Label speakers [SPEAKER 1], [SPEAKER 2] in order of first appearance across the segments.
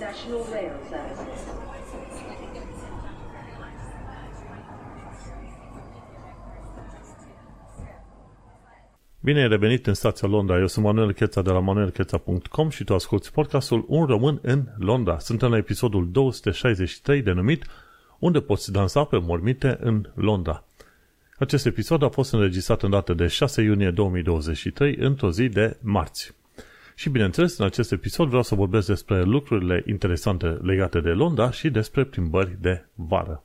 [SPEAKER 1] National Rail Services.
[SPEAKER 2] Bine ai revenit în stația Londra. Eu sunt Manuel Cheța de la manuelcheța.com și tu asculti podcastul Un român în Londra. Suntem la episodul 263 denumit Unde poți dansa pe mormite în Londra. Acest episod a fost înregistrat în data de 6 iunie 2023, într-o zi de marți. Și bineînțeles, în acest episod vreau să vorbesc despre lucrurile interesante legate de Londra și despre plimbări de vară.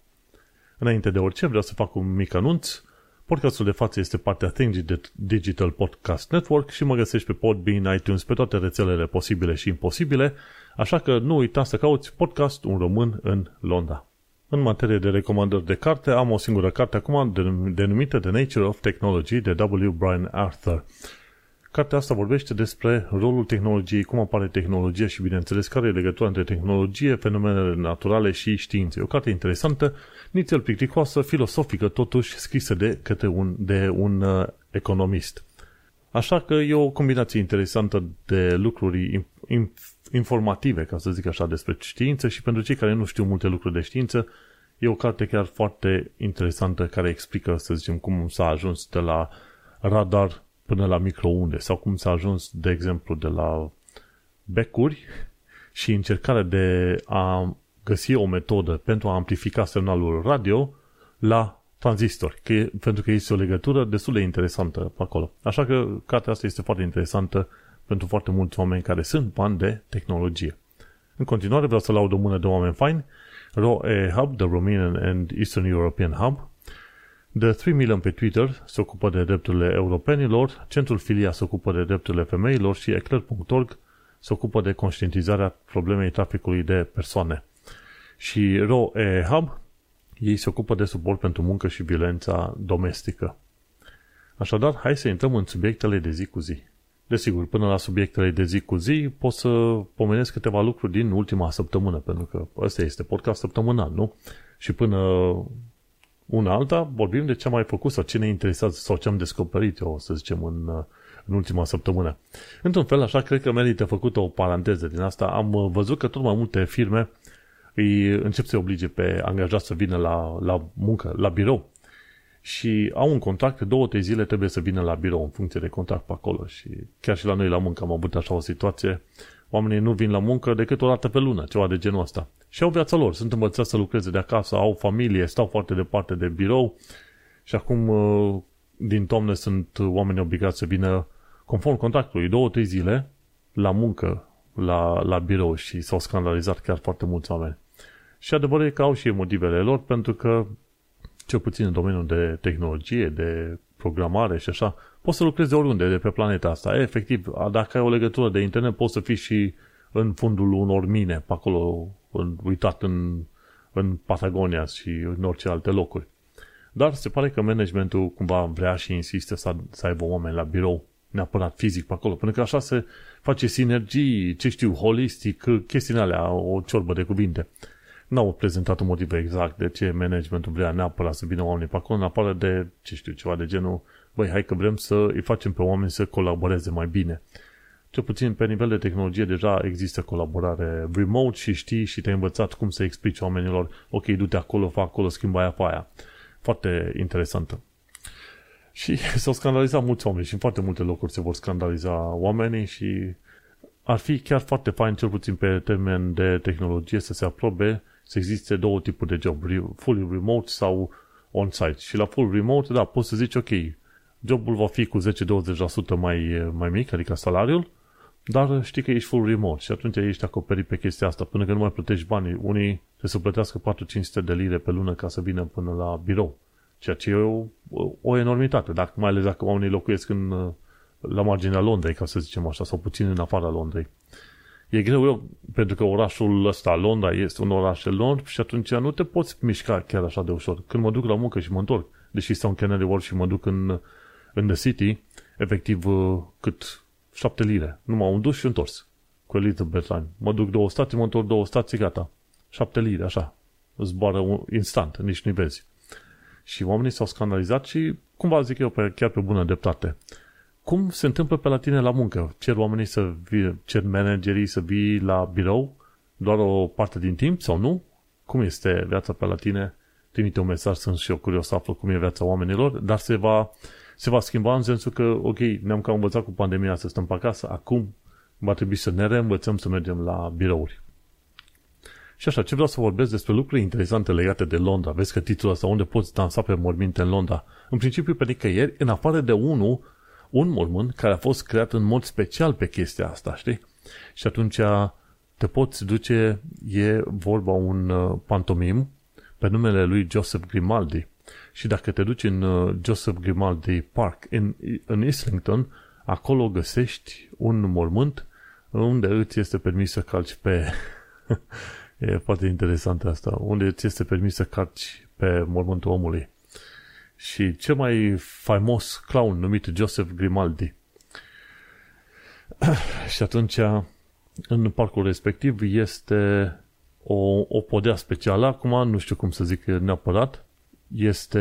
[SPEAKER 2] Înainte de orice, vreau să fac un mic anunț. Podcastul de față este partea Think Digital Podcast Network și mă găsești pe Podbean, iTunes, pe toate rețelele posibile și imposibile, așa că nu uita să cauți podcast Un Român în Londra. În materie de recomandări de carte, am o singură carte acum denumită The Nature of Technology de W. Brian Arthur. Cartea asta vorbește despre rolul tehnologiei, cum apare tehnologia și, bineînțeles, care e legătura între tehnologie, fenomenele naturale și științe. E o carte interesantă, nițel plicticoasă, filosofică, totuși scrisă de către un, de un uh, economist. Așa că e o combinație interesantă de lucruri informative, ca să zic așa, despre știință și pentru cei care nu știu multe lucruri de știință, e o carte chiar foarte interesantă care explică, să zicem, cum s-a ajuns de la radar până la microunde sau cum s-a ajuns, de exemplu, de la becuri și încercarea de a găsi o metodă pentru a amplifica semnalul radio la tranzistori, că e, pentru că este o legătură destul de interesantă pe acolo. Așa că cartea asta este foarte interesantă pentru foarte mulți oameni care sunt bani de tehnologie. În continuare vreau să laud o mână de oameni faini, ROE Hub, The Romanian and Eastern European Hub, The 3 Million pe Twitter se ocupă de drepturile europenilor, Centrul Filia se ocupă de drepturile femeilor și eclair.org se ocupă de conștientizarea problemei traficului de persoane. Și ROE Hub, ei se ocupă de suport pentru muncă și violența domestică. Așadar, hai să intrăm în subiectele de zi cu zi. Desigur, până la subiectele de zi cu zi, pot să pomenesc câteva lucruri din ultima săptămână, pentru că ăsta este podcast săptămânal, nu? Și până una alta, vorbim de ce am mai făcut sau ce ne interesează sau ce am descoperit eu, să zicem, în, în ultima săptămână. Într-un fel, așa, cred că merită făcut o paranteză din asta. Am văzut că tot mai multe firme îi încep să oblige pe angajați să vină la, la muncă, la birou și au un contract că două, trei zile trebuie să vină la birou în funcție de contract pe acolo și chiar și la noi la muncă am avut așa o situație oamenii nu vin la muncă decât o dată pe lună, ceva de genul ăsta. Și au viața lor, sunt învățați să lucreze de acasă, au familie, stau foarte departe de birou și acum uh, din toamnă sunt oameni obligați să vină conform contractului, două, trei zile la muncă, la, la birou și s-au scandalizat chiar foarte mulți oameni. Și adevărul e că au și motivele lor pentru că cel puțin în domeniul de tehnologie, de programare și așa, poți să lucrezi de oriunde de pe planeta asta. E, efectiv, dacă ai o legătură de internet, poți să fii și în fundul unor mine, pe acolo, în, uitat în, în Patagonia și în orice alte locuri. Dar se pare că managementul cumva vrea și insistă să, să aibă oameni la birou, neapărat fizic pe acolo, pentru că așa se face sinergii, ce știu, holistic, chestiile alea, o ciorbă de cuvinte n-au prezentat un motiv exact de ce managementul vrea neapărat să vină oamenii pe acolo, în afară de, ce știu, ceva de genul, băi, hai că vrem să îi facem pe oameni să colaboreze mai bine. Cel puțin pe nivel de tehnologie deja există colaborare remote și știi și te-ai învățat cum să explici oamenilor, ok, du-te acolo, fac acolo, schimba aia pe aia. Foarte interesantă. Și s-au scandalizat mulți oameni și în foarte multe locuri se vor scandaliza oamenii și ar fi chiar foarte fain, cel puțin pe termen de tehnologie, să se aprobe să existe două tipuri de job, full remote sau on-site. Și la full remote, da, poți să zici, ok, jobul va fi cu 10-20% mai, mai mic, adică salariul, dar știi că ești full remote și atunci ești acoperit pe chestia asta, până că nu mai plătești banii. Unii trebuie să plătească 4-500 de lire pe lună ca să vină până la birou, ceea ce e o, o enormitate, dacă, mai ales dacă oamenii locuiesc în, la marginea Londrei, ca să zicem așa, sau puțin în afara Londrei. E greu eu, pentru că orașul ăsta, Londra, este un oraș enorm și atunci nu te poți mișca chiar așa de ușor. Când mă duc la muncă și mă întorc, deși stau în Canary Wharf și mă duc în, în The City, efectiv uh, cât șapte lire. Numai un dus și întors. Cu Elizabeth Line. Mă duc două stații, mă întorc două stații, gata. Șapte lire, așa. Zboară instant, nici nu vezi. Și oamenii s-au scandalizat și, cumva zic eu, pe, chiar pe bună dreptate cum se întâmplă pe la tine la muncă? Cer oamenii să vii, cer managerii să vii la birou doar o parte din timp sau nu? Cum este viața pe la tine? Trimite un mesaj, sunt și eu curios să aflu cum e viața oamenilor, dar se va, se va schimba în sensul că, ok, ne-am cam învățat cu pandemia să stăm pe acasă, acum va trebui să ne reînvățăm să mergem la birouri. Și așa, ce vreau să vorbesc despre lucruri interesante legate de Londra. Vezi că titlul ăsta, unde poți dansa pe morminte în Londra. În principiu, pe nicăieri, în afară de unul, un mormânt care a fost creat în mod special pe chestia asta, știi? Și atunci te poți duce, e vorba un uh, pantomim pe numele lui Joseph Grimaldi. Și dacă te duci în uh, Joseph Grimaldi Park în, în Islington, acolo găsești un mormânt unde îți este permis să calci pe... e foarte interesant asta. Unde îți este permis să calci pe mormântul omului. Și cel mai faimos clown numit Joseph Grimaldi. și atunci în parcul respectiv este o, o podea specială. Acum nu știu cum să zic neapărat. Este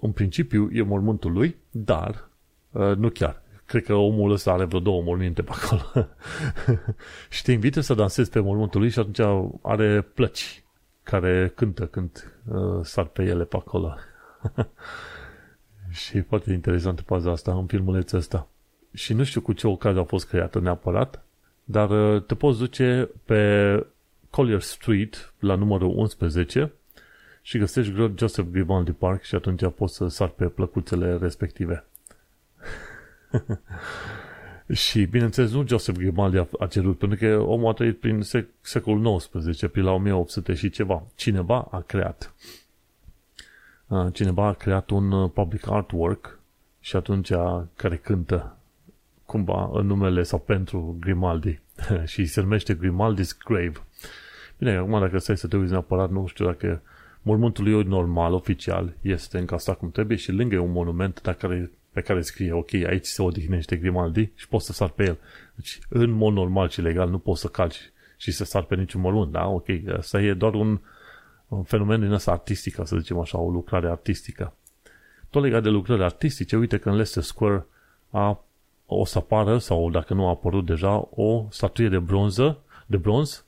[SPEAKER 2] în principiu e mormântul lui, dar uh, nu chiar. Cred că omul ăsta are vreo două morminte pe acolo. și te invită să dansezi pe mormântul lui și atunci are plăci care cântă când uh, sar pe ele pe acolo. și e foarte interesant paza asta în filmulețul ăsta. Și nu știu cu ce ocazie a fost creată neapărat, dar uh, te poți duce pe Collier Street la numărul 11 și găsești Joseph Grimaldi Park și atunci poți să sar pe plăcuțele respective. și, bineînțeles, nu Joseph Grimaldi a, a cerut, pentru că omul a trăit prin sec- secolul XIX, prin la 1800 și ceva. Cineva a creat. Uh, cineva a creat un uh, public artwork și atunci care cântă cumva în numele sau pentru Grimaldi și se numește Grimaldi's Grave. Bine, acum dacă stai să te uiți neapărat, nu știu dacă mormântul lui normal, oficial, este încastat cum trebuie și lângă e un monument pe care, pe care scrie, ok, aici se odihnește Grimaldi și poți să sar pe el. Deci, în mod normal și legal, nu poți să calci și să sar pe niciun mormânt, da? Ok, asta e doar un, un fenomen din ăsta artistic, să zicem așa, o lucrare artistică. Tot legat de lucrări artistice, uite că în Leicester Square a o să apară, sau dacă nu a apărut deja, o statuie de bronză, de bronz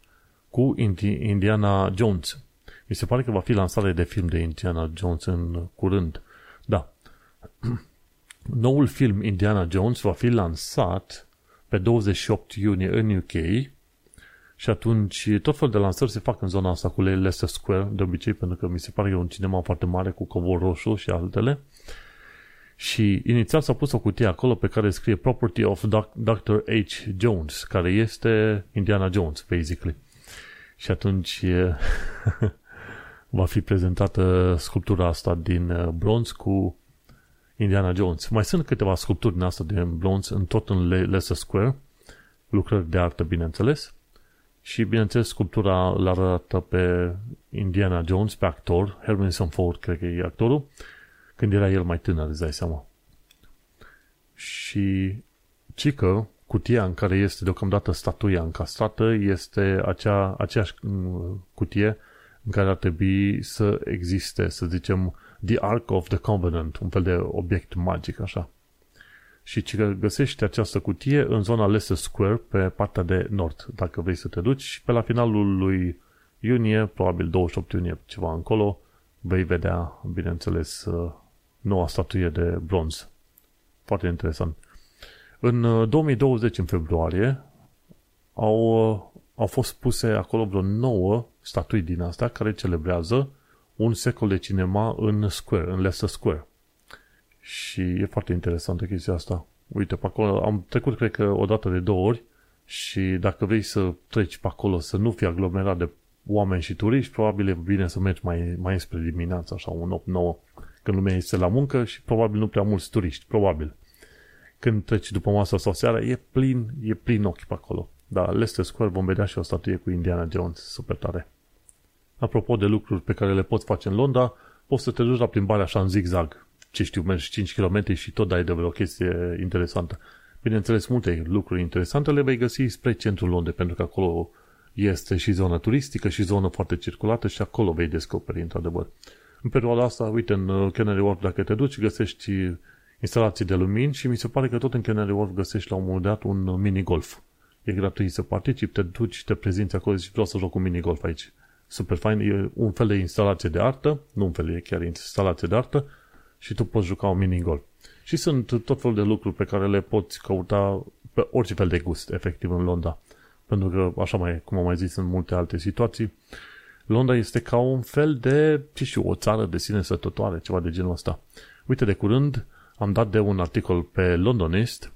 [SPEAKER 2] cu Indiana Jones. Mi se pare că va fi lansare de film de Indiana Jones în curând. Da. Noul film Indiana Jones va fi lansat pe 28 iunie în UK și atunci tot felul de lansări se fac în zona asta cu Leicester Square, de obicei, pentru că mi se pare că e un cinema foarte mare cu covor roșu și altele. Și inițial s-a pus o cutie acolo pe care scrie Property of Dr. H. Jones, care este Indiana Jones, basically. Și atunci va fi prezentată sculptura asta din uh, bronz cu Indiana Jones. Mai sunt câteva sculpturi din asta de bronz în tot în Leicester Square, lucrări de artă, bineînțeles. Și, bineînțeles, sculptura îl arată pe Indiana Jones, pe actor, Harrison Ford, cred că e actorul, când era el mai tânăr, îți dai seama. Și cică, cutia în care este deocamdată statuia încastrată este acea, aceeași mm, cutie în care ar trebui să existe, să zicem, The Ark of the Covenant, un fel de obiect magic, așa. Și că găsești această cutie în zona Leicester Square, pe partea de nord, dacă vrei să te duci, și pe la finalul lui iunie, probabil 28 iunie, ceva încolo, vei vedea, bineînțeles, uh, noua statuie de bronz. Foarte interesant. În 2020, uh, în februarie, au, uh, au fost puse acolo vreo nouă statui din asta care celebrează un secol de cinema în Square, în Leicester Square. Și e foarte interesantă chestia asta. Uite, pe acolo am trecut, cred că, o dată de două ori și dacă vrei să treci pe acolo, să nu fii aglomerat de oameni și turiști, probabil e bine să mergi mai, mai spre dimineața, așa, un 8-9, când lumea este la muncă și probabil nu prea mulți turiști, probabil. Când treci după masa sau seara, e plin, e plin ochi pe acolo. Da, Leicester Square vom vedea și o statuie cu Indiana Jones, super tare. Apropo de lucruri pe care le poți face în Londra, poți să te duci la plimbare așa în zigzag. Ce știu, mergi 5 km și tot dai de vreo chestie interesantă. Bineînțeles, multe lucruri interesante le vei găsi spre centrul Londrei, pentru că acolo este și zona turistică și zona foarte circulată și acolo vei descoperi, într-adevăr. În perioada asta, uite, în uh, Canary Wharf, dacă te duci, găsești instalații de lumini și mi se pare că tot în Canary Wharf găsești la un moment dat un mini-golf. E gratuit să participi, te duci, te prezinți acolo și vreau să joc un minigolf aici. Super fain, e un fel de instalație de artă, nu un fel, e chiar instalație de artă și tu poți juca un minigolf. Și sunt tot felul de lucruri pe care le poți căuta pe orice fel de gust, efectiv, în Londra. Pentru că, așa mai, cum am mai zis în multe alte situații, Londra este ca un fel de, ce știu, o țară de sine sătătoare, ceva de genul ăsta. Uite, de curând am dat de un articol pe Londonist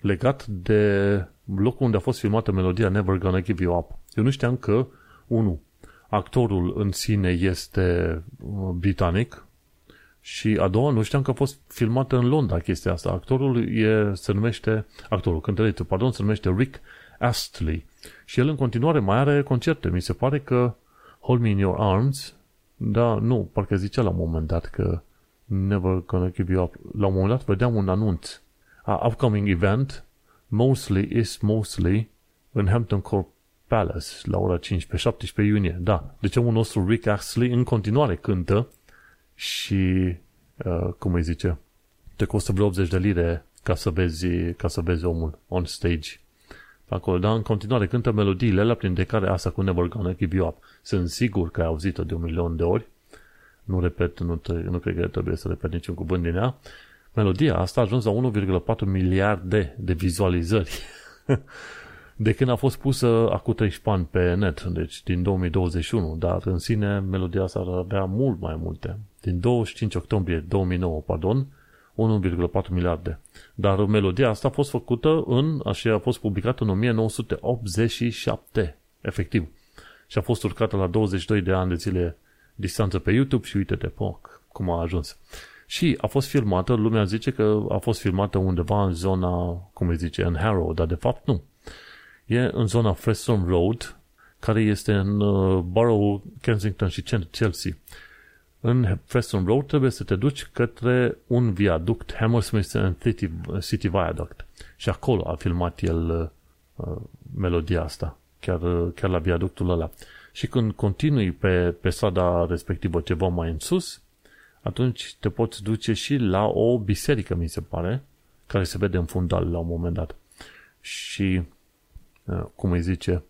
[SPEAKER 2] legat de locul unde a fost filmată melodia Never Gonna Give You Up. Eu nu știam că, unu, actorul în sine este uh, britanic și a doua, nu știam că a fost filmată în Londra chestia asta. Actorul e, se numește, actorul, cântărețul, pardon, se numește Rick Astley. Și el în continuare mai are concerte. Mi se pare că Hold Me In Your Arms, da, nu, parcă zicea la un moment dat că Never Gonna Give You Up. La un moment dat vedeam un anunț. A upcoming event, mostly is mostly în Hampton Court Palace la ora 15, 17 iunie. Da, deci omul nostru Rick Astley în continuare cântă și, uh, cum îi zice, te costă vreo 80 de lire ca să vezi, ca să vezi omul on stage acolo, dar în continuare cântă melodiile alea prin de care asta cu Never Gonna Give You Up. Sunt sigur că ai auzit-o de un milion de ori. Nu repet, nu, nu cred că trebuie să repet niciun cuvânt din ea. Melodia asta a ajuns la 1,4 miliarde de vizualizări. de când a fost pusă acum 13 ani pe net, deci din 2021, dar în sine melodia asta ar avea mult mai multe. Din 25 octombrie 2009, pardon, 1,4 miliarde. Dar melodia asta a fost făcută în, așa a fost publicată în 1987, efectiv. Și a fost urcată la 22 de ani de zile distanță pe YouTube și uite-te, poc, cum a ajuns. Și a fost filmată, lumea zice că a fost filmată undeva în zona, cum îi zice, în Harrow, dar de fapt nu. E în zona Preston Road, care este în uh, Borough, Kensington și Chelsea în Preston Road trebuie să te duci către un viaduct, Hammersmith and City, City Viaduct. Și acolo a filmat el uh, melodia asta, chiar, uh, chiar la viaductul ăla. Și când continui pe, pe strada respectivă ceva mai în sus, atunci te poți duce și la o biserică, mi se pare, care se vede în fundal la un moment dat. Și, uh, cum îi zice,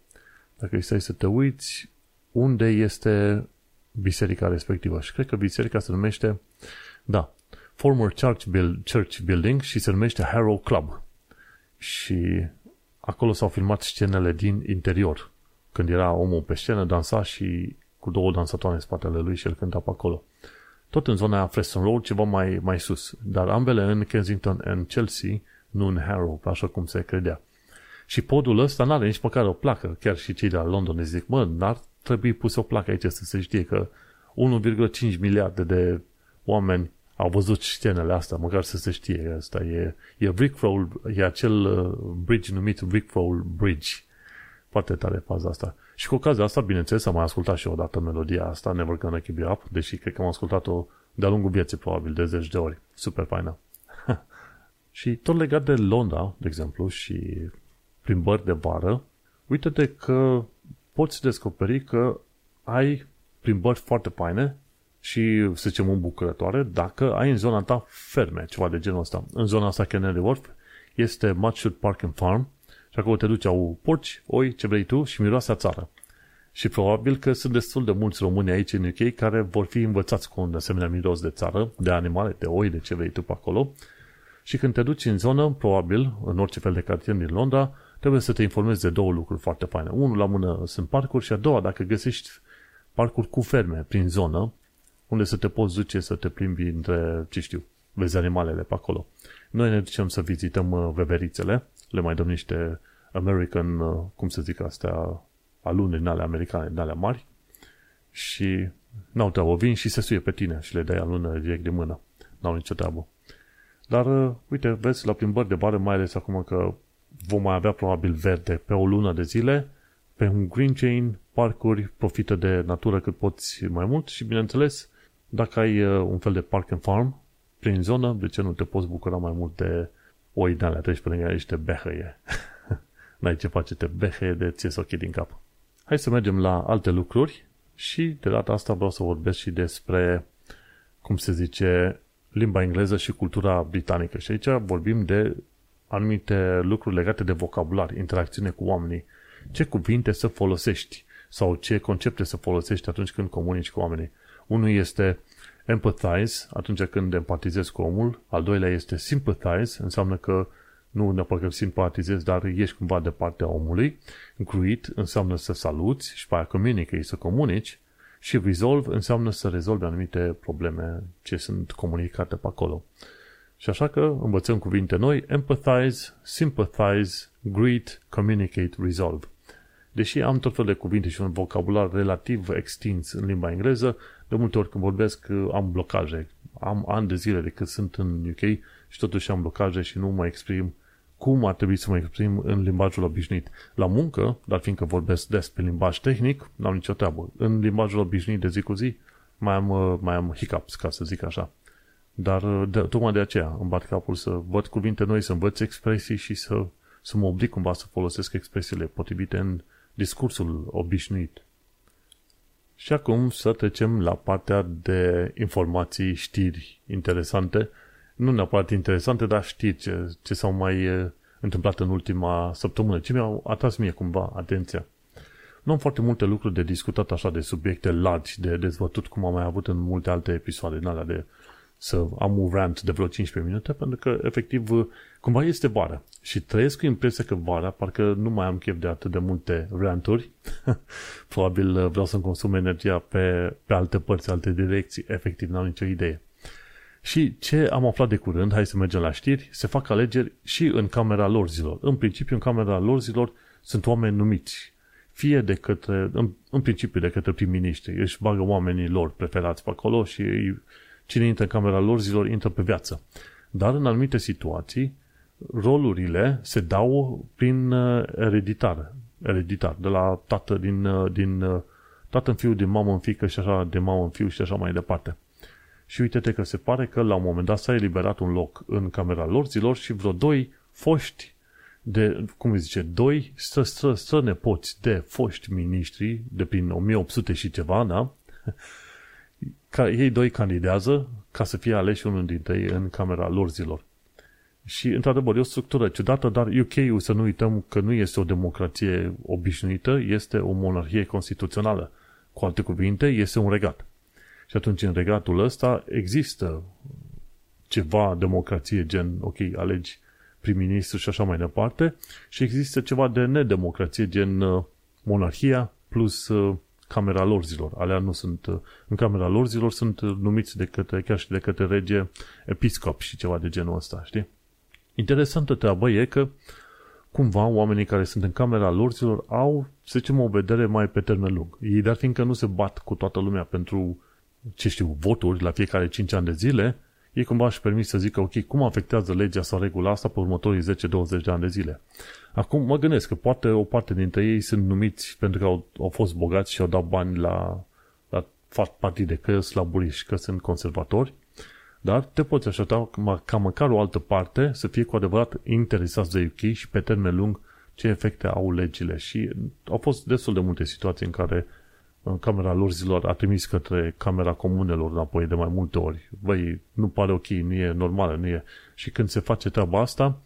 [SPEAKER 2] dacă îi stai să te uiți, unde este biserica respectivă. Și cred că biserica se numește, da, Former Church, Build, Church Building și se numește Harrow Club. Și acolo s-au filmat scenele din interior. Când era omul pe scenă, dansa și cu două dansatoare în spatele lui și el cânta pe acolo. Tot în zona Preston Road, ceva mai, mai sus. Dar ambele în Kensington and Chelsea, nu în Harrow, așa cum se credea. Și podul ăsta n-are nici măcar o placă. Chiar și cei de la London zic, mă, n-ar trebui pus o placă aici să se știe că 1,5 miliarde de oameni au văzut scenele astea, măcar să se știe. Asta e, e Rickroll, e acel uh, bridge numit Rickroll Bridge. Foarte tare faza asta. Și cu ocazia asta, bineînțeles, am mai ascultat și odată melodia asta, Never Gonna Keep You Up, deși cred că am ascultat-o de-a lungul vieții, probabil, de zeci de ori. Super faină. și tot legat de Londra, de exemplu, și plimbări de vară, uite-te că poți descoperi că ai plimbări foarte faine și, să zicem, îmbucurătoare dacă ai în zona ta ferme, ceva de genul ăsta. În zona asta, Canary Wharf, este Matchwood Park and Farm și acolo te duci, au porci, oi, ce vrei tu și miroase a țară. Și probabil că sunt destul de mulți români aici în UK care vor fi învățați cu un asemenea miros de țară, de animale, de oi, de ce vrei tu pe acolo. Și când te duci în zonă, probabil, în orice fel de cartier din Londra, trebuie să te informezi de două lucruri foarte faine. Unul la mână sunt parcuri și a doua, dacă găsești parcuri cu ferme prin zonă, unde să te poți duce să te plimbi între, ce știu, vezi animalele pe acolo. Noi ne ducem să vizităm uh, veverițele, le mai dăm niște American, uh, cum să zic astea, alune din alea americane, din alea mari și n-au treabă, vin și se suie pe tine și le dai alună direct de mână. N-au nicio treabă. Dar, uh, uite, vezi, la plimbări de bară, mai ales acum că vom mai avea probabil verde pe o lună de zile, pe un green chain, parcuri, profită de natură cât poți mai mult și, bineînțeles, dacă ai uh, un fel de park and farm prin zonă, de ce nu te poți bucura mai mult de o de alea, treci pe lângă aici de behăie. N-ai ce face, te behăie de ți ochii din cap. Hai să mergem la alte lucruri și de data asta vreau să vorbesc și despre, cum se zice, limba engleză și cultura britanică. Și aici vorbim de anumite lucruri legate de vocabular, interacțiune cu oamenii, ce cuvinte să folosești sau ce concepte să folosești atunci când comunici cu oamenii. Unul este empathize, atunci când empatizezi cu omul, al doilea este sympathize, înseamnă că nu neapărat că simpatizezi, dar ești cumva de partea omului. Greet înseamnă să saluți și pe aia communicate, să comunici. Și resolve înseamnă să rezolvi anumite probleme ce sunt comunicate pe acolo. Și așa că învățăm cuvinte noi, empathize, sympathize, greet, communicate, resolve. Deși am tot fel de cuvinte și un vocabular relativ extins în limba engleză, de multe ori când vorbesc am blocaje. Am ani de zile de când sunt în UK și totuși am blocaje și nu mă exprim cum ar trebui să mă exprim în limbajul obișnuit. La muncă, dar fiindcă vorbesc des pe limbaj tehnic, n-am nicio treabă. În limbajul obișnuit de zi cu zi, mai am, mai am hiccups, ca să zic așa. Dar de, tocmai de aceea îmi bat capul să văd cuvinte noi, să învăț expresii și să, să mă oblig cumva să folosesc expresiile potrivite în discursul obișnuit. Și acum să trecem la partea de informații, știri interesante. Nu neapărat interesante, dar știri ce, ce s-au mai întâmplat în ultima săptămână, ce mi-au atras mie cumva atenția. Nu am foarte multe lucruri de discutat așa de subiecte largi, de dezvătut, cum am mai avut în multe alte episoade în alea de să am un rant de vreo 15 minute, pentru că, efectiv, cumva este vara. Și trăiesc cu impresia că vara, parcă nu mai am chef de atât de multe ranturi. Probabil vreau să-mi consum energia pe, pe alte părți, alte direcții. Efectiv, n-am nicio idee. Și ce am aflat de curând, hai să mergem la știri, se fac alegeri și în Camera Lorzilor. În principiu, în Camera Lorzilor sunt oameni numiți, fie de către, în, în principiu de către prim-ministri, își bagă oamenii lor preferați pe acolo și cine intră în camera lor zilor intră pe viață. Dar în anumite situații, rolurile se dau prin uh, ereditar, ereditar de la tată din, uh, din uh, tată în fiu, din mamă în fică și așa, de mamă în fiu și așa mai departe. Și uite-te că se pare că la un moment dat s-a eliberat un loc în camera lor zilor și vreo doi foști de, cum îi zice, doi stră, stră, stră nepoți de foști miniștri de prin 1800 și ceva, da? Ca ei doi candidează ca să fie aleși unul dintre ei în Camera Lorzilor. Și, într-adevăr, e o structură ciudată, dar UK-ul, să nu uităm că nu este o democrație obișnuită, este o monarhie constituțională. Cu alte cuvinte, este un regat. Și atunci, în regatul ăsta, există ceva democrație, gen, ok, alegi prim-ministru și așa mai departe, și există ceva de nedemocrație, gen uh, monarhia plus uh, camera lorzilor. Alea nu sunt, în camera lorzilor sunt numiți de către, chiar și de către rege episcop și ceva de genul ăsta, știi? Interesantă treabă e că cumva oamenii care sunt în camera lorzilor au, să zicem, o vedere mai pe termen lung. Ei, dar fiindcă nu se bat cu toată lumea pentru, ce știu, voturi la fiecare 5 ani de zile, ei cumva își permis să zică, ok, cum afectează legea sau regula asta pe următorii 10-20 de ani de zile. Acum mă gândesc că poate o parte dintre ei sunt numiți pentru că au, au fost bogați și au dat bani la, la partide, că sunt laburiști, că sunt conservatori, dar te poți aștepta ca măcar o altă parte să fie cu adevărat interesați de UK și pe termen lung ce efecte au legile. Și au fost destul de multe situații în care camera lor zilor a trimis către camera comunelor înapoi de mai multe ori. Băi, nu pare ok, nu e normală, nu e. Și când se face treaba asta,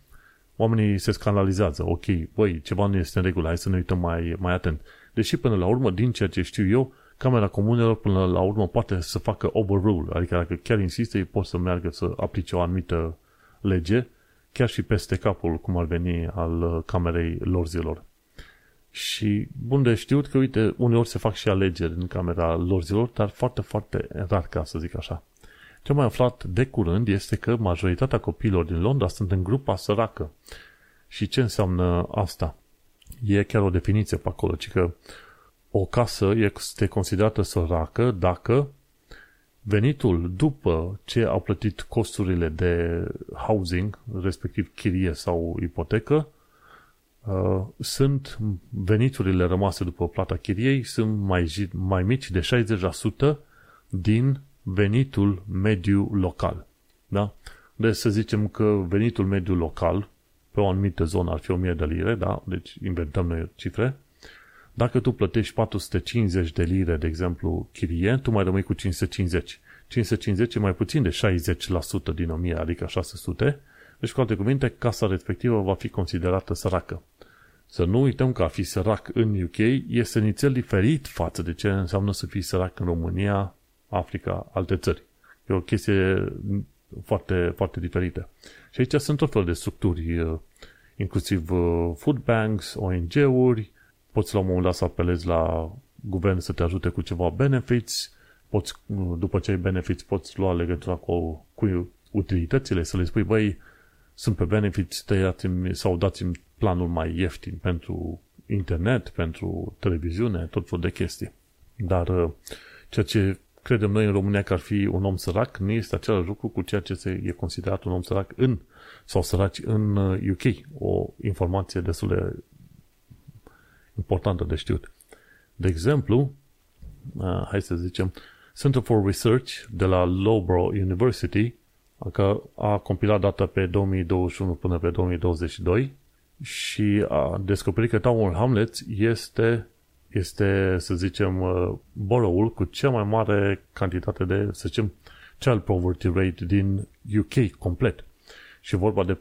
[SPEAKER 2] oamenii se scandalizează. Ok, băi, ceva nu este în regulă, hai să ne uităm mai, mai atent. Deși până la urmă, din ceea ce știu eu, Camera Comunelor până la urmă poate să facă overrule, adică dacă chiar insistă, ei pot să meargă să aplice o anumită lege, chiar și peste capul, cum ar veni, al Camerei Lorzilor. Și bun de știut că, uite, uneori se fac și alegeri în Camera Lorzilor, dar foarte, foarte rar, ca să zic așa. Ce am mai aflat de curând este că majoritatea copiilor din Londra sunt în grupa săracă. Și ce înseamnă asta? E chiar o definiție pe acolo, ci că o casă este considerată săracă dacă venitul după ce au plătit costurile de housing, respectiv chirie sau ipotecă, uh, sunt veniturile rămase după plata chiriei sunt mai, mai mici de 60% din venitul mediu local. Da? Deci să zicem că venitul mediu local pe o anumită zonă ar fi 1000 de lire, da? deci inventăm noi cifre. Dacă tu plătești 450 de lire, de exemplu, chirie, tu mai rămâi cu 550. 550 e mai puțin de 60% din 1000, adică 600. Deci, cu alte cuvinte, casa respectivă va fi considerată săracă. Să nu uităm că a fi sărac în UK este nițel diferit față de ce înseamnă să fii sărac în România, Africa, alte țări. E o chestie foarte, foarte diferită. Și aici sunt tot fel de structuri, uh, inclusiv uh, food banks, ONG-uri, poți la un moment dat să apelezi la guvern să te ajute cu ceva benefits, poți, uh, după ce ai benefits, poți lua legătura cu, cu utilitățile, să le spui, băi, sunt pe benefits, tăiați-mi sau dați-mi planul mai ieftin pentru internet, pentru televiziune, tot felul de chestii. Dar ceea ce credem noi în România că ar fi un om sărac, nu este același lucru cu ceea ce se e considerat un om sărac în sau săraci în UK. Uh, o informație destul de importantă de știut. De exemplu, uh, hai să zicem, Center for Research de la Loughborough University că a compilat data pe 2021 până pe 2022 și a descoperit că Tower Hamlets este este, să zicem, uh, borough cu cea mai mare cantitate de, să zicem, child poverty rate din UK complet. Și vorba de 47,5%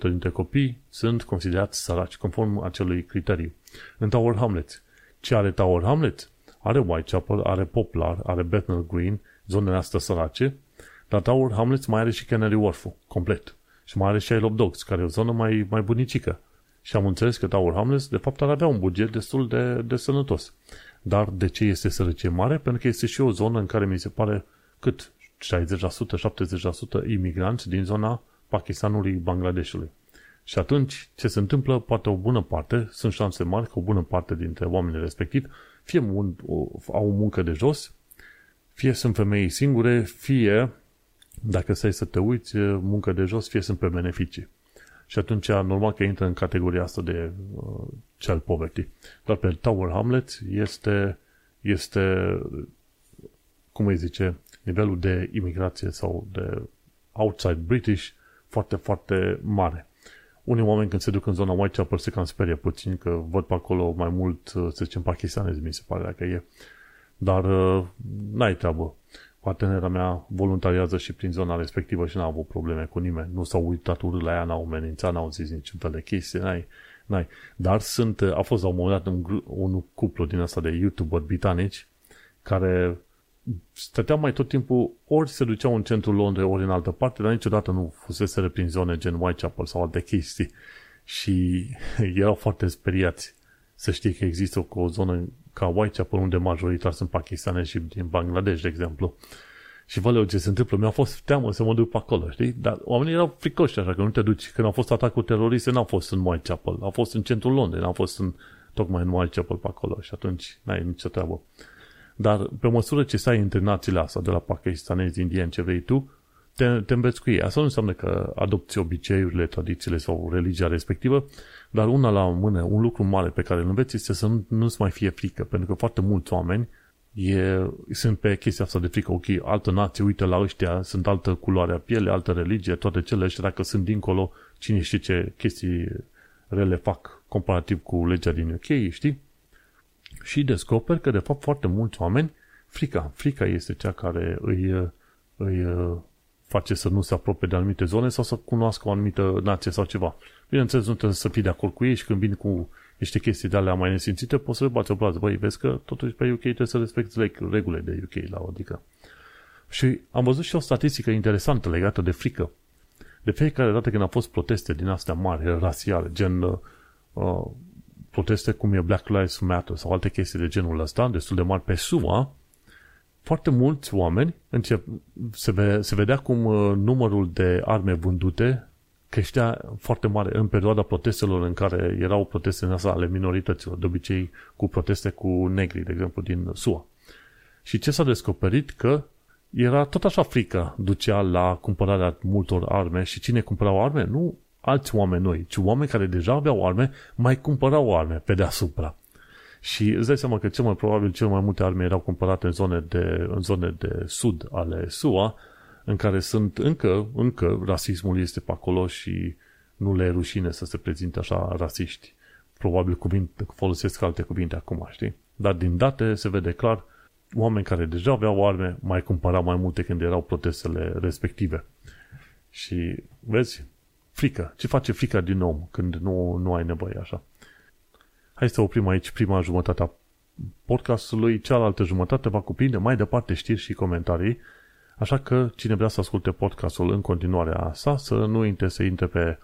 [SPEAKER 2] dintre copii sunt considerați săraci, conform acelui criteriu. În Tower Hamlets. Ce are Tower Hamlets? Are Whitechapel, are Poplar, are Bethnal Green, zonele astea sărace, dar Tower Hamlets mai are și Canary Wharf complet. Și mai are și Isle of Dogs, care e o zonă mai, mai bunicică. Și am înțeles că Tower Hamlets, de fapt, ar avea un buget destul de, de sănătos. Dar de ce este sărăcie mare? Pentru că este și o zonă în care mi se pare cât 60%, 70% imigranți din zona Pakistanului, Bangladeshului. Și atunci, ce se întâmplă? Poate o bună parte, sunt șanse mari că o bună parte dintre oamenii respectivi fie mun- o, au o muncă de jos, fie sunt femei singure, fie, dacă stai să te uiți, muncă de jos, fie sunt pe beneficii. Și atunci, normal că intră în categoria asta de uh, child poverty. Dar pe Tower Hamlets este, este, cum îi zice, nivelul de imigrație sau de outside British foarte, foarte mare. Unii oameni când se duc în zona Whitechapel se cam sperie puțin că văd pe acolo mai mult, uh, să zicem, pakistanezi, mi se pare dacă e. Dar uh, n-ai treabă partenera mea voluntariază și prin zona respectivă și n-a avut probleme cu nimeni. Nu s-au uitat urât la ea, n-au amenințat, n-au zis niciun fel de chestie, n-ai, n-ai. Dar sunt, a fost la un moment dat un, un cuplu din asta de YouTuber britanici care stăteau mai tot timpul, ori se duceau în centrul Londrei, ori în altă parte, dar niciodată nu fusese prin zone gen Whitechapel sau alte chestii. Și erau foarte speriați să știi că există o, o zonă ca Whitechapel, unde majoritar sunt pakistanezi și din Bangladesh, de exemplu. Și vă ce se întâmplă. Mi-a fost teamă să mă duc pe acolo, știi? Dar oamenii erau fricoși așa, că nu te duci. Când au fost atacuri teroriste, n-au fost în Whitechapel. Au fost în centrul Londrei, n-au fost în, tocmai în Whitechapel pe acolo. Și atunci n-ai nicio treabă. Dar pe măsură ce stai între națiile astea, de la pakistanezi, indieni, ce vrei tu, te, te înveți cu ei. Asta nu înseamnă că adopți obiceiurile, tradițiile sau religia respectivă, dar una la mână, un lucru mare pe care îl înveți este să nu, nu-ți mai fie frică, pentru că foarte mulți oameni e, sunt pe chestia asta de frică, ok, altă nație, uite la ăștia, sunt altă culoare a piele, altă religie, toate cele și dacă sunt dincolo, cine știe ce chestii rele fac comparativ cu legea din UK, știi? Și descoper că, de fapt, foarte mulți oameni, frica, frica este cea care îi, îi face să nu se apropie de anumite zone sau să cunoască o anumită nație sau ceva. Bineînțeles, nu trebuie să fii de acord cu ei și când vin cu niște chestii de alea mai nesimțite, poți să le bați o plază. Băi, vezi că totuși pe UK trebuie să respecti regulile de UK la adică. Și am văzut și o statistică interesantă legată de frică. De fiecare dată când au fost proteste din astea mari, rasiale, gen uh, uh proteste cum e Black Lives Matter sau alte chestii de genul ăsta, destul de mari pe SUA, foarte mulți oameni încep, se, ve, se vedea cum uh, numărul de arme vândute creștea foarte mare în perioada protestelor în care erau proteste în asta ale minorităților, de obicei cu proteste cu negri, de exemplu, din SUA. Și ce s-a descoperit? Că era tot așa frică ducea la cumpărarea multor arme și cine cumpărau arme? Nu alți oameni noi, ci oameni care deja aveau arme, mai cumpărau arme pe deasupra. Și îți dai seama că cel mai probabil cel mai multe arme erau cumpărate în zone de, în zone de sud ale SUA, în care sunt încă, încă rasismul este pe acolo și nu le e rușine să se prezinte așa rasiști. Probabil cuvinte, folosesc alte cuvinte acum, știi? Dar din date se vede clar oameni care deja aveau arme mai cumpărau mai multe când erau protestele respective. Și vezi, frică. Ce face frica din om când nu, nu ai nevoie așa? Hai să oprim aici prima jumătate a podcastului, cealaltă jumătate va cuprinde mai departe știri și comentarii, așa că cine vrea să asculte podcastul în continuare sa, să nu uite să intre pe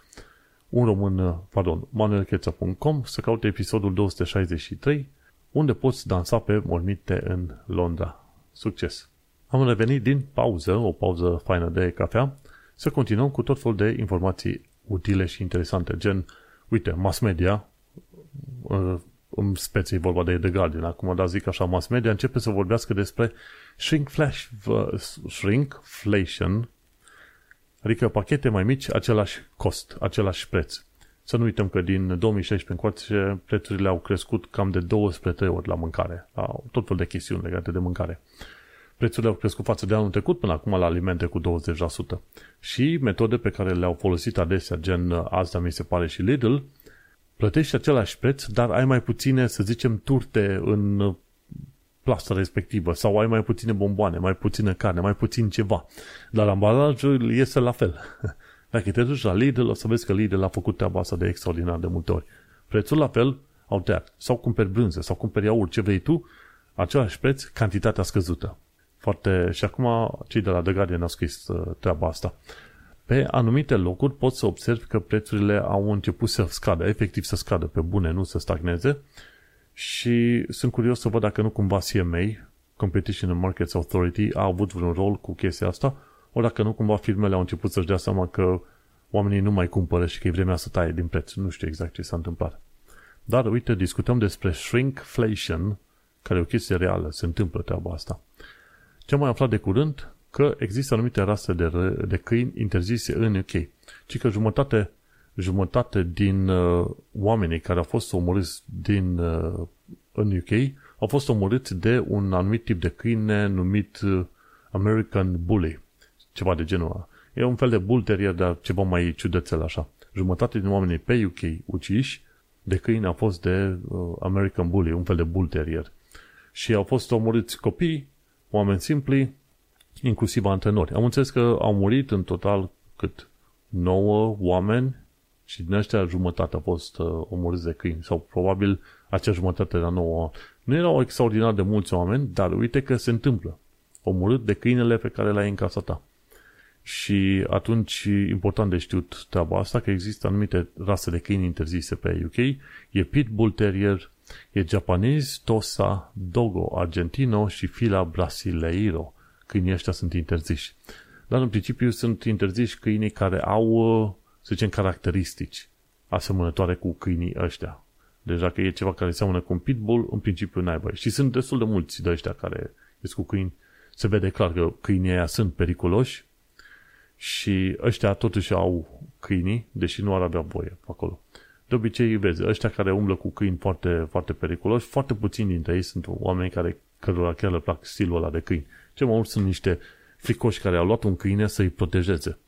[SPEAKER 2] un român, pardon, manuelcheța.com, să caute episodul 263, unde poți dansa pe mormite în Londra. Succes! Am revenit din pauză, o pauză faină de cafea, să continuăm cu tot felul de informații utile și interesante, gen, uite, mass media, în speție vorba de The Guardian, acum, dar zic așa, mass media începe să vorbească despre shrinkflash, shrinkflation, adică pachete mai mici, același cost, același preț. Să nu uităm că din 2016 încoace prețurile au crescut cam de 12 ori la mâncare, la tot fel de chestiuni legate de mâncare. Prețurile au crescut față de anul trecut până acum la alimente cu 20%. Și metode pe care le-au folosit adesea, gen asta mi se pare și Lidl, plătești același preț, dar ai mai puține, să zicem, turte în plasa respectivă sau ai mai puține bomboane, mai puțină carne, mai puțin ceva. Dar ambalajul este la fel. Dacă te duci la Lidl, o să vezi că Lidl a făcut treaba asta de extraordinar de multe ori. Prețul la fel au tăiat. Sau cumperi brânză, sau cumperi iaurt, ce vrei tu, același preț, cantitatea scăzută. Foarte... Și acum cei de la The Guardian au scris uh, treaba asta. Pe anumite locuri poți să observi că prețurile au început să scadă, efectiv să scadă pe bune, nu să stagneze. Și sunt curios să văd dacă nu cumva CMA, Competition and Markets Authority, a avut vreun rol cu chestia asta, ori dacă nu cumva firmele au început să-și dea seama că oamenii nu mai cumpără și că e vremea să taie din preț. Nu știu exact ce s-a întâmplat. Dar, uite, discutăm despre shrinkflation, care e o chestie reală, se întâmplă treaba asta. Ce am mai aflat de curând? Că există anumite rase de, de câini interzise în UK. Ci că jumătate, jumătate din uh, oamenii care au fost omorâți din, uh, în UK au fost omorâți de un anumit tip de câine numit uh, American Bully. Ceva de genul ăla. E un fel de bull terrier, dar ceva mai ciudățel așa. Jumătate din oamenii pe UK uciși de câini au fost de uh, American Bully, un fel de bull terrier. Și au fost omorâți copii, oameni simpli, inclusiv antrenori. Am înțeles că au murit în total cât 9 oameni și din ăștia jumătate a fost uh, omorâți de câini sau probabil acea jumătate de 9 Nu erau extraordinar de mulți oameni, dar uite că se întâmplă. Omorât de câinele pe care l-ai în casa ta. Și atunci, important de știut treaba asta, că există anumite rase de câini interzise pe UK. E Pitbull Terrier, e japanez, Tosa, Dogo, Argentino și Fila Brasileiro câinii ăștia sunt interziși. Dar în principiu sunt interziși câinii care au, uh, să zicem, caracteristici asemănătoare cu câinii ăștia. Deci dacă e ceva care seamănă cu un pitbull, în principiu n-ai voie. Și sunt destul de mulți de ăștia care sunt cu câini. Se vede clar că câinii aia sunt periculoși și ăștia totuși au câinii, deși nu ar avea voie acolo. De obicei, vezi, ăștia care umblă cu câini foarte, foarte periculoși, foarte puțini dintre ei sunt oameni care, cărora chiar le plac stilul ăla de câini. Ce mai mult sunt niște fricoși care au luat un câine să-i protejeze.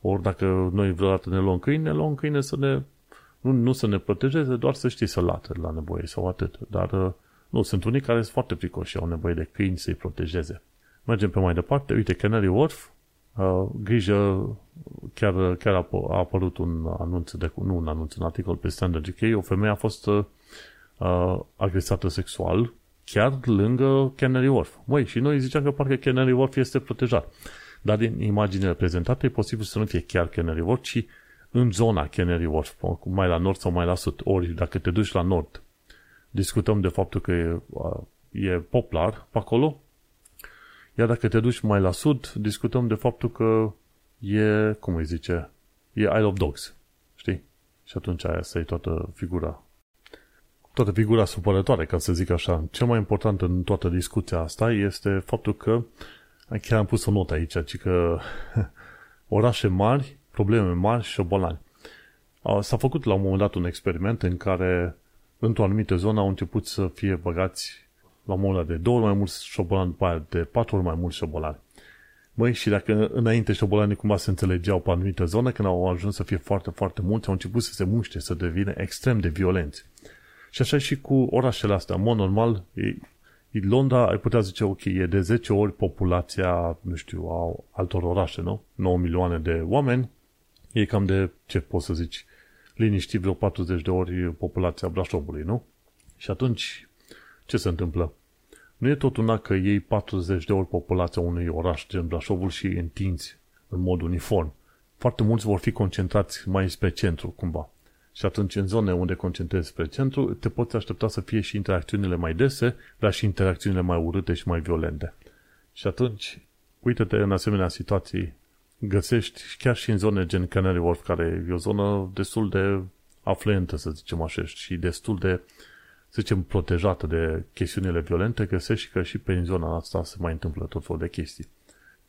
[SPEAKER 2] Ori dacă noi vreodată ne luăm câine, ne luăm câine să ne, nu, nu să ne protejeze, doar să știi să lată la nevoie sau atât. Dar uh, nu, sunt unii care sunt foarte fricoși și au nevoie de câini să-i protejeze. Mergem pe mai departe. Uite, Canary Wharf, uh, grijă, chiar, chiar a, a apărut un anunț, de, nu un anunț, un articol pe Standard UK, o femeie a fost uh, agresată sexual chiar lângă Canary Wharf. Măi, și noi ziceam că parcă Canary Wharf este protejat. Dar din imaginele prezentate e posibil să nu fie chiar Canary Wharf, ci în zona Canary Wharf, mai la nord sau mai la sud. Ori dacă te duci la nord, discutăm de faptul că e, e poplar pe acolo, iar dacă te duci mai la sud, discutăm de faptul că e, cum îi zice, e Isle of Dogs, știi? Și atunci aia să toată figura toată figura supărătoare, ca să zic așa. Cel mai important în toată discuția asta este faptul că, chiar am pus o notă aici, ci că orașe mari, probleme mari, șobolani. S-a făcut la un moment dat un experiment în care, într-o anumită zonă, au început să fie băgați la un moment dat de două ori mai mulți șobolani, după aia de patru ori mai mulți șobolani. Măi, și dacă înainte șobolanii cumva se înțelegeau pe anumită zonă, când au ajuns să fie foarte, foarte mulți, au început să se muște, să devină extrem de violenți. Și așa și cu orașele astea. În mod normal, Londra, ai putea zice, ok, e de 10 ori populația, nu știu, a altor orașe, nu? 9 milioane de oameni, e cam de, ce poți să zici, liniștit vreo 40 de ori populația Brașovului, nu? Și atunci, ce se întâmplă? Nu e tot una că iei 40 de ori populația unui oraș gen Brașovul și întinzi în mod uniform. Foarte mulți vor fi concentrați mai spre centru, cumva. Și atunci, în zone unde concentrezi spre centru, te poți aștepta să fie și interacțiunile mai dese, dar și interacțiunile mai urâte și mai violente. Și atunci, uite-te în asemenea situații, găsești chiar și în zone gen Canary Wharf, care e o zonă destul de afluentă, să zicem așa, și destul de, să zicem, protejată de chestiunile violente, găsești că și pe zona asta se mai întâmplă tot felul de chestii.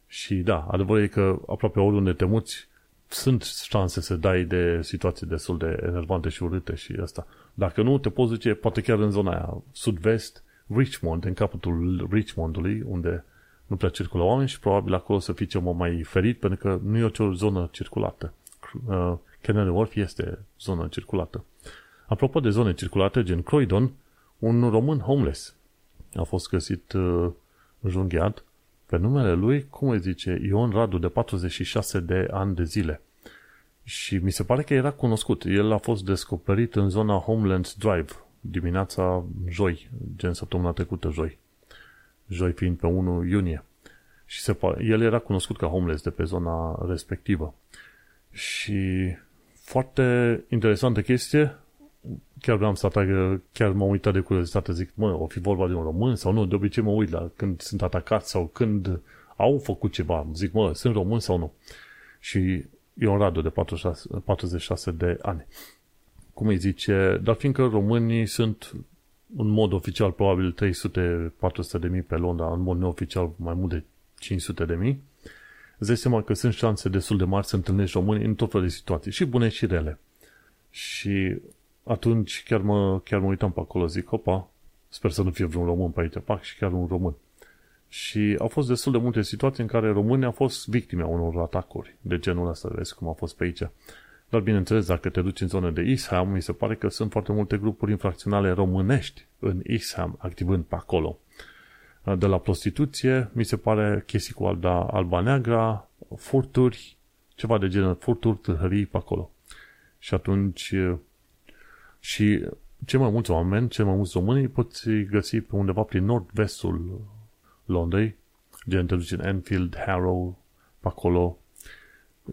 [SPEAKER 2] Și da, adevărul e că aproape oriunde te muți, sunt șanse să dai de situații destul de enervante și urâte și asta. Dacă nu, te poți duce poate chiar în zona aia, sud-vest, Richmond, în capătul Richmondului, unde nu prea circulă oameni și probabil acolo să fii cel mai ferit, pentru că nu e o zonă circulată. Uh, Canary Wharf este zonă circulată. Apropo de zone circulate, gen Croydon, un român homeless a fost găsit uh, junghiat pe numele lui, cum îi zice, Ion Radu, de 46 de ani de zile. Și mi se pare că era cunoscut. El a fost descoperit în zona Homeland Drive, dimineața joi, gen săptămâna trecută joi. Joi fiind pe 1 iunie. Și se pare, el era cunoscut ca homeless de pe zona respectivă. Și foarte interesantă chestie, chiar vreau să atac, chiar m-am uitat de curiozitate, zic, mă, o fi vorba de un român sau nu, de obicei mă uit la când sunt atacați sau când au făcut ceva, zic, mă, sunt român sau nu. Și e un Radu de 46, 46 de ani. Cum îi zice, dar fiindcă românii sunt în mod oficial probabil 300-400 de mii pe Londra, în mod neoficial mai mult de 500 de mii, îți dai seama că sunt șanse destul de mari să întâlnești români în tot felul de situații, și bune și rele. Și atunci chiar mă, chiar mă uitam pe acolo, zic, opa, sper să nu fie vreun român pe aici, pac, și chiar un român. Și au fost destul de multe situații în care românii au fost victime a unor atacuri de genul ăsta, vezi cum a fost pe aici. Dar bineînțeles, dacă te duci în zonă de Isham, mi se pare că sunt foarte multe grupuri infracționale românești în Isham, activând pe acolo. De la prostituție, mi se pare chestii cu alba, alba neagra, furturi, ceva de genul, furturi, tâlhării pe acolo. Și atunci și cei mai mulți oameni, cei mai mulți români poți găsi pe undeva prin nord-vestul Londrei, gen te duci în Enfield, Harrow, pe acolo.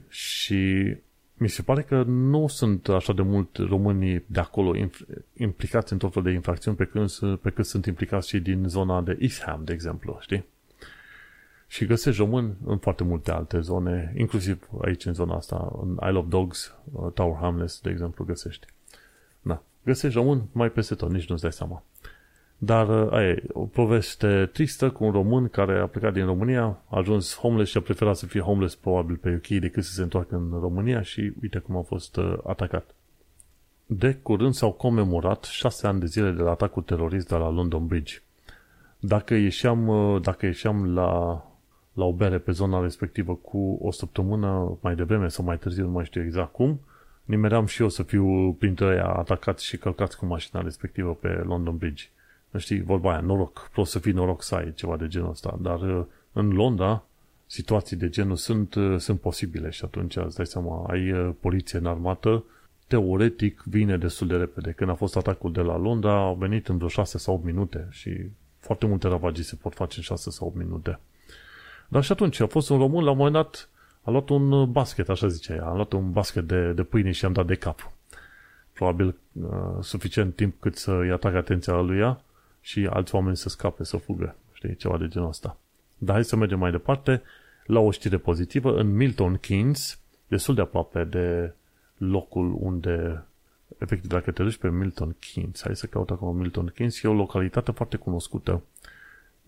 [SPEAKER 2] Și mi se pare că nu sunt așa de mult românii de acolo implicați în tot felul de infracțiuni pe când, pe cât sunt implicați și din zona de Eastham, de exemplu, știi? Și găsești români în foarte multe alte zone, inclusiv aici în zona asta, în Isle of Dogs, uh, Tower Hamlets, de exemplu, găsești. Na, găsești român mai peste tot, nici nu-ți dai seama. Dar uh, aia e o poveste tristă cu un român care a plecat din România, a ajuns homeless și a preferat să fie homeless probabil pe UK decât să se întoarcă în România și uite cum a fost uh, atacat. De curând s-au comemorat șase ani de zile de la atacul terorist de la London Bridge. Dacă ieșeam, uh, dacă ieșeam la, la o bere pe zona respectivă cu o săptămână mai devreme sau mai târziu, nu mai știu exact cum, nimeream și eu să fiu printre aia atacați și călcați cu mașina respectivă pe London Bridge. Știi, vorba aia, noroc, poți să fii noroc să ai ceva de genul ăsta, dar uh, în Londra situații de genul sunt, uh, sunt posibile și atunci îți dai seama, ai uh, poliție în armată, teoretic vine destul de repede. Când a fost atacul de la Londra, au venit în vreo 6 sau 8 minute și foarte multe ravagii se pot face în 6 sau 8 minute. Dar și atunci a fost un român, la un moment dat, a luat un basket, așa zice ea, a luat un basket de, de pâine și am dat de cap. Probabil uh, suficient timp cât să-i atragă atenția lui ea și alți oameni să scape, să fugă. Știi, ceva de genul ăsta. Dar hai să mergem mai departe la o știre pozitivă. În Milton Keynes, destul de aproape de locul unde efectiv dacă te duci pe Milton Keynes, hai să caut acum Milton Keynes, e o localitate foarte cunoscută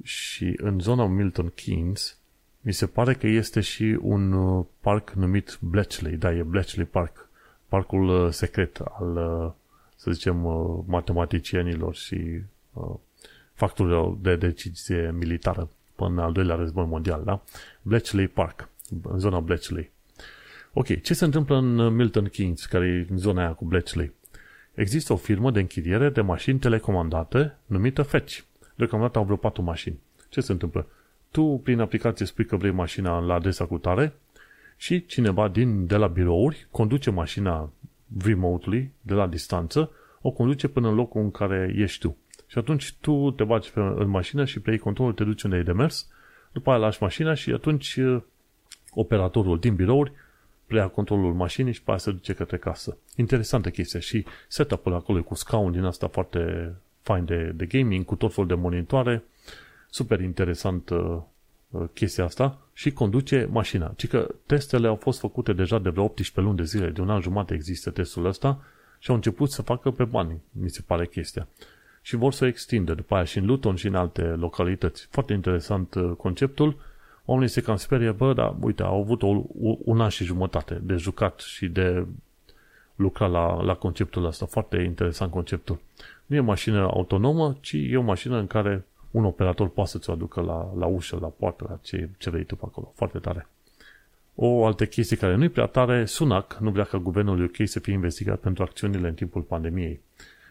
[SPEAKER 2] și în zona Milton Keynes mi se pare că este și un uh, parc numit Bletchley, da, e Bletchley Park, parcul uh, secret al, uh, să zicem, matematicienilor și factorilor de decizie militară până al doilea război mondial, da? Bletchley Park, în zona Bletchley. Ok, ce se întâmplă în Milton Keynes, care e în zona aia cu Bletchley? Există o firmă de închiriere de mașini telecomandate numită Fetch. deocamdată au vreo patru mașini. Ce se întâmplă? Tu, prin aplicație, spui că vrei mașina la adresa cu tare și cineva din, de la birouri conduce mașina remotely, de la distanță, o conduce până în locul în care ești tu. Și atunci tu te bagi pe, în mașină și preiei controlul, te duci unde ai de mers, după aia lași mașina și atunci uh, operatorul din birouri preia controlul mașinii și pe aia se duce către casă. Interesantă chestie și setup-ul acolo cu scaun din asta foarte fain de, de gaming, cu tot felul de monitoare, super interesant uh, uh, chestia asta și conduce mașina. Ci că testele au fost făcute deja de vreo 18 luni de zile, de un an jumate există testul ăsta și au început să facă pe bani, mi se pare chestia. Și vor să o extindă după aia și în Luton și în alte localități. Foarte interesant uh, conceptul. Oamenii se cam sperie, bă, dar uite, au avut o, un an și jumătate de jucat și de lucra la, la conceptul ăsta. Foarte interesant conceptul. Nu e o mașină autonomă, ci e o mașină în care un operator poate să-ți o aducă la, la ușă, la poartă, la ce, ce vrei tu pe acolo. Foarte tare. O altă chestie care nu e prea tare, Sunac nu vrea ca guvernul UK să fie investigat pentru acțiunile în timpul pandemiei.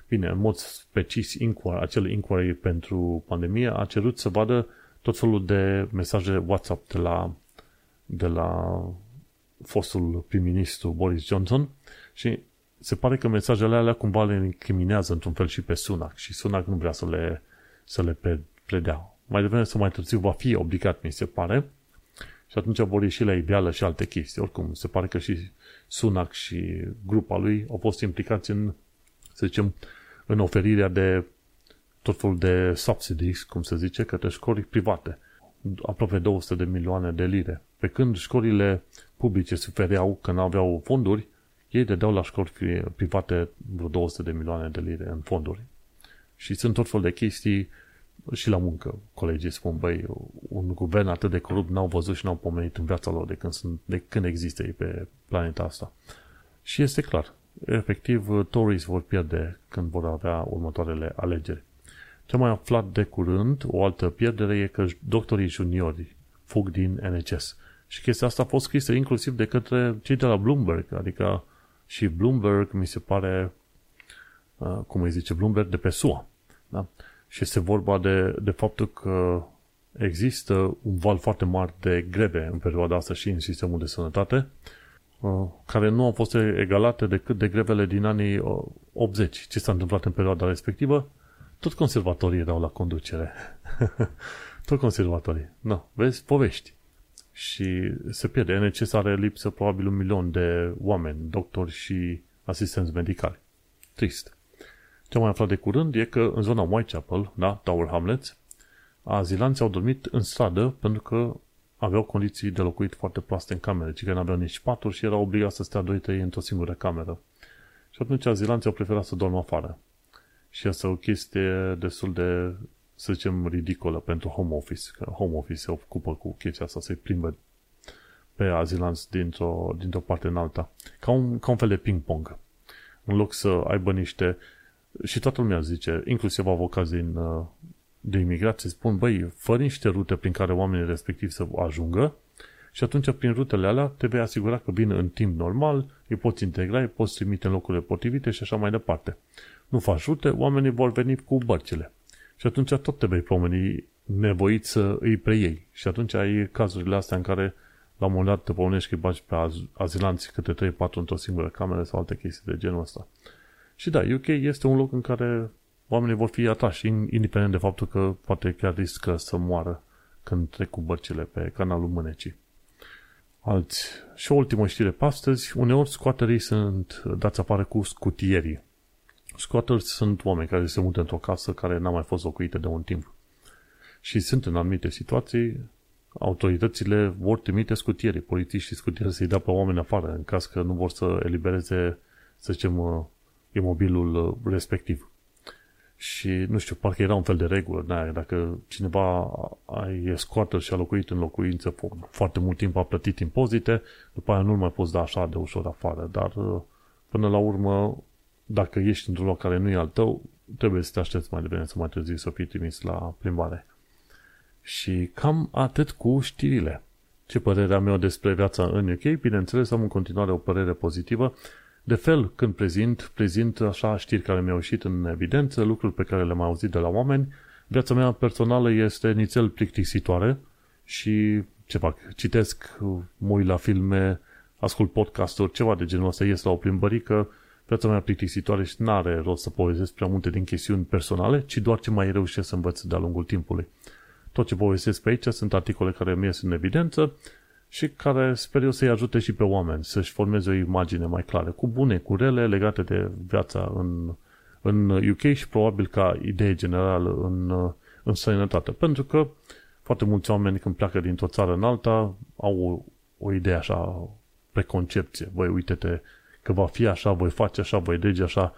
[SPEAKER 2] Bine, în mod precis, inquiry, acel inquiry pentru pandemie a cerut să vadă tot felul de mesaje WhatsApp de la, de la fostul prim-ministru Boris Johnson și se pare că mesajele alea cumva le incriminează într-un fel și pe Sunac și Sunac nu vrea să le, să le predea. Mai devreme sau mai târziu va fi obligat, mi se pare, și atunci vor ieși la ideală și alte chestii. Oricum, se pare că și Sunac și grupa lui au fost implicați în, să zicem, în oferirea de tot felul de subsidies, cum se zice, către școli private. Aproape 200 de milioane de lire. Pe când școlile publice sufereau că nu aveau fonduri, ei dădeau la școli private vreo 200 de milioane de lire în fonduri. Și sunt tot fel de chestii și la muncă. Colegii spun, băi, un guvern atât de corupt n-au văzut și n-au pomenit în viața lor de când, sunt, de când există ei pe planeta asta. Și este clar, efectiv, Tories vor pierde când vor avea următoarele alegeri. Ce mai aflat de curând, o altă pierdere e că doctorii juniori fug din NHS. Și chestia asta a fost scrisă inclusiv de către cei de la Bloomberg, adică și Bloomberg mi se pare, uh, cum îi zice, Bloomberg de pe SUA. Da? Și este vorba de, de faptul că există un val foarte mare de greve în perioada asta și în sistemul de sănătate, uh, care nu au fost egalate decât de grevele din anii 80. Uh, Ce s-a întâmplat în perioada respectivă? Tot conservatorii erau la conducere. Tot conservatorii. No, vezi, povești. Și se pierde. E necesară lipsă probabil un milion de oameni, doctori și asistenți medicali. Trist. Ce am mai aflat de curând e că în zona Whitechapel, da, Tower Hamlets, azilanții au dormit în stradă pentru că aveau condiții de locuit foarte proaste în camere, ci că nu aveau nici paturi și erau obligați să stea doi trei într-o singură cameră. Și atunci azilanții au preferat să dormă afară. Și asta e o chestie destul de, să zicem, ridicolă pentru home office. Că home office se ocupă cu chestia asta, să-i plimbă pe azilanți dintr-o, dintr-o parte în alta. Ca un, ca un fel de ping-pong. În loc să aibă niște... Și toată lumea zice, inclusiv avocați din, uh, de imigrație, spun, băi, fă niște rute prin care oamenii respectivi să ajungă și atunci prin rutele alea te vei asigura că vin în timp normal, îi poți integra, îi poți trimite în locurile potrivite și așa mai departe nu faci rute, oamenii vor veni cu bărcile. Și atunci tot te vei pomeni nevoit să îi preiei. Și atunci ai cazurile astea în care la un moment dat te pomenești că îi bagi pe az- azilanți câte 3-4 într-o singură cameră sau alte chestii de genul ăsta. Și da, UK este un loc în care oamenii vor fi atrași, indiferent de faptul că poate chiar riscă să moară când trec cu bărcile pe canalul Mânecii. Alți. Și o ultimă știre pe astăzi, uneori scoaterii sunt dați afară cu scutierii. Squatters sunt oameni care se mută într-o casă care n-a mai fost locuită de un timp. Și sunt în anumite situații, autoritățile vor trimite scutierii, polițiștii scutieri să-i dea pe oameni afară, în caz că nu vor să elibereze, să zicem, uh, imobilul uh, respectiv. Și, nu știu, parcă era un fel de regulă, da, dacă cineva e squatter și a locuit în locuință foarte mult timp, a plătit impozite, după aia nu mai poți da așa de ușor afară, dar uh, până la urmă dacă ești într-un loc care nu e al tău, trebuie să te aștepți mai devreme să mai târziu să fii trimis la plimbare. Și cam atât cu știrile. Ce părere am eu despre viața în UK? Bineînțeles, am în continuare o părere pozitivă. De fel, când prezint, prezint așa știri care mi-au ieșit în evidență, lucruri pe care le-am auzit de la oameni, Viața mea personală este nițel plictisitoare și ce fac? Citesc, mă uit la filme, ascult podcasturi, ceva de genul ăsta, ies la o plimbărică, viața mea plictisitoare și nu are rost să povestesc prea multe din chestiuni personale, ci doar ce mai reușesc să învăț de-a lungul timpului. Tot ce povestesc pe aici sunt articole care mi ies în evidență și care sper eu să-i ajute și pe oameni să-și formeze o imagine mai clară, cu bune, cu rele, legate de viața în, în UK și probabil ca idee generală în, în sănătate. Pentru că foarte mulți oameni când pleacă dintr-o țară în alta au o, o idee așa, preconcepție. Voi uite-te că va fi așa, voi face așa, voi dege așa,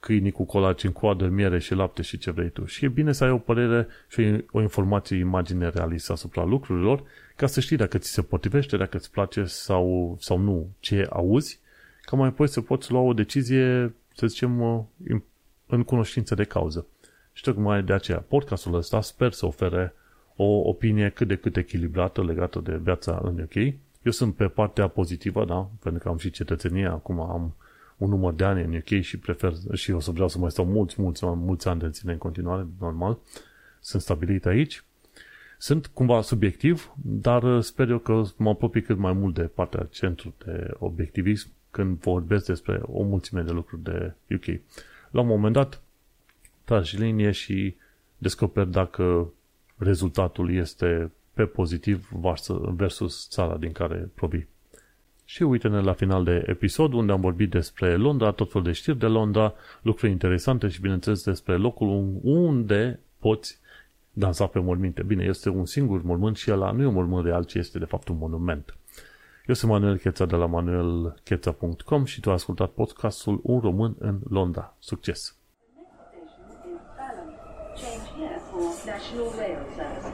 [SPEAKER 2] câinii cu colaci în coadă, miere și lapte și ce vrei tu. Și e bine să ai o părere și o informație, imagine realistă asupra lucrurilor, ca să știi dacă ți se potrivește, dacă îți place sau, sau nu ce auzi, ca mai apoi să poți lua o decizie, să zicem, în cunoștință de cauză. Și tocmai de aceea, podcastul ăsta sper să ofere o opinie cât de cât echilibrată legată de viața în UK. Eu sunt pe partea pozitivă, da, pentru că am și cetățenie, acum am un număr de ani în UK și prefer și o să vreau să mai stau mulți, mulți, mulți ani de ține în continuare, normal. Sunt stabilit aici. Sunt cumva subiectiv, dar sper eu că mă apropii cât mai mult de partea centru de obiectivism când vorbesc despre o mulțime de lucruri de UK. La un moment dat, tragi linie și descoperi dacă rezultatul este pe pozitiv versus țara din care provii. Și uite-ne la final de episod unde am vorbit despre Londra, tot felul de știri de Londra, lucruri interesante și bineînțeles despre locul unde poți dansa pe morminte. Bine, este un singur mormânt și ăla nu e un mormânt real, ci este de fapt un monument. Eu sunt Manuel Cheța de la manuelcheța.com și tu ai ascultat podcastul Un român în Londra. Succes!
[SPEAKER 1] Change here for National Rail Services.